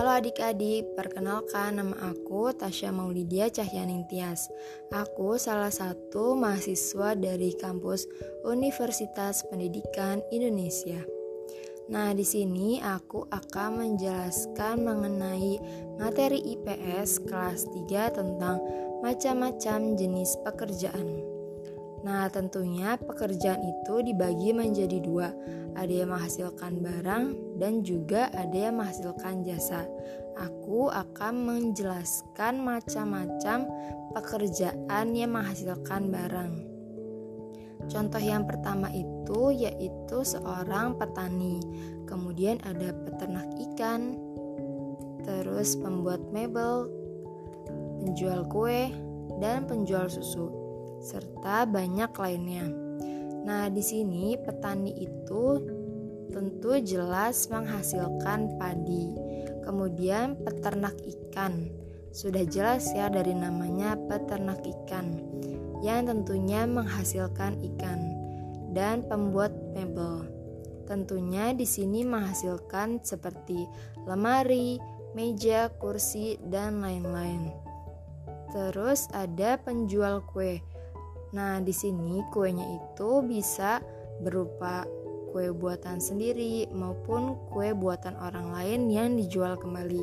Halo adik-adik, perkenalkan nama aku Tasya Maulidia Cahyaning Tias. Aku salah satu mahasiswa dari kampus Universitas Pendidikan Indonesia. Nah, di sini aku akan menjelaskan mengenai materi IPS kelas 3 tentang macam-macam jenis pekerjaan. Nah, tentunya pekerjaan itu dibagi menjadi dua. Ada yang menghasilkan barang dan juga ada yang menghasilkan jasa. Aku akan menjelaskan macam-macam pekerjaan yang menghasilkan barang. Contoh yang pertama itu yaitu seorang petani. Kemudian ada peternak ikan, terus pembuat mebel, penjual kue, dan penjual susu serta banyak lainnya. Nah, di sini petani itu tentu jelas menghasilkan padi. Kemudian peternak ikan. Sudah jelas ya dari namanya peternak ikan yang tentunya menghasilkan ikan dan pembuat mebel. Tentunya di sini menghasilkan seperti lemari, meja, kursi, dan lain-lain. Terus ada penjual kue. Nah, di sini kuenya itu bisa berupa kue buatan sendiri maupun kue buatan orang lain yang dijual kembali.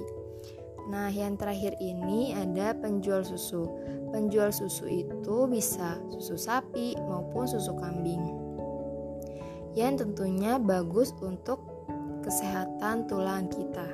Nah, yang terakhir ini ada penjual susu. Penjual susu itu bisa susu sapi maupun susu kambing. Yang tentunya bagus untuk kesehatan tulang kita.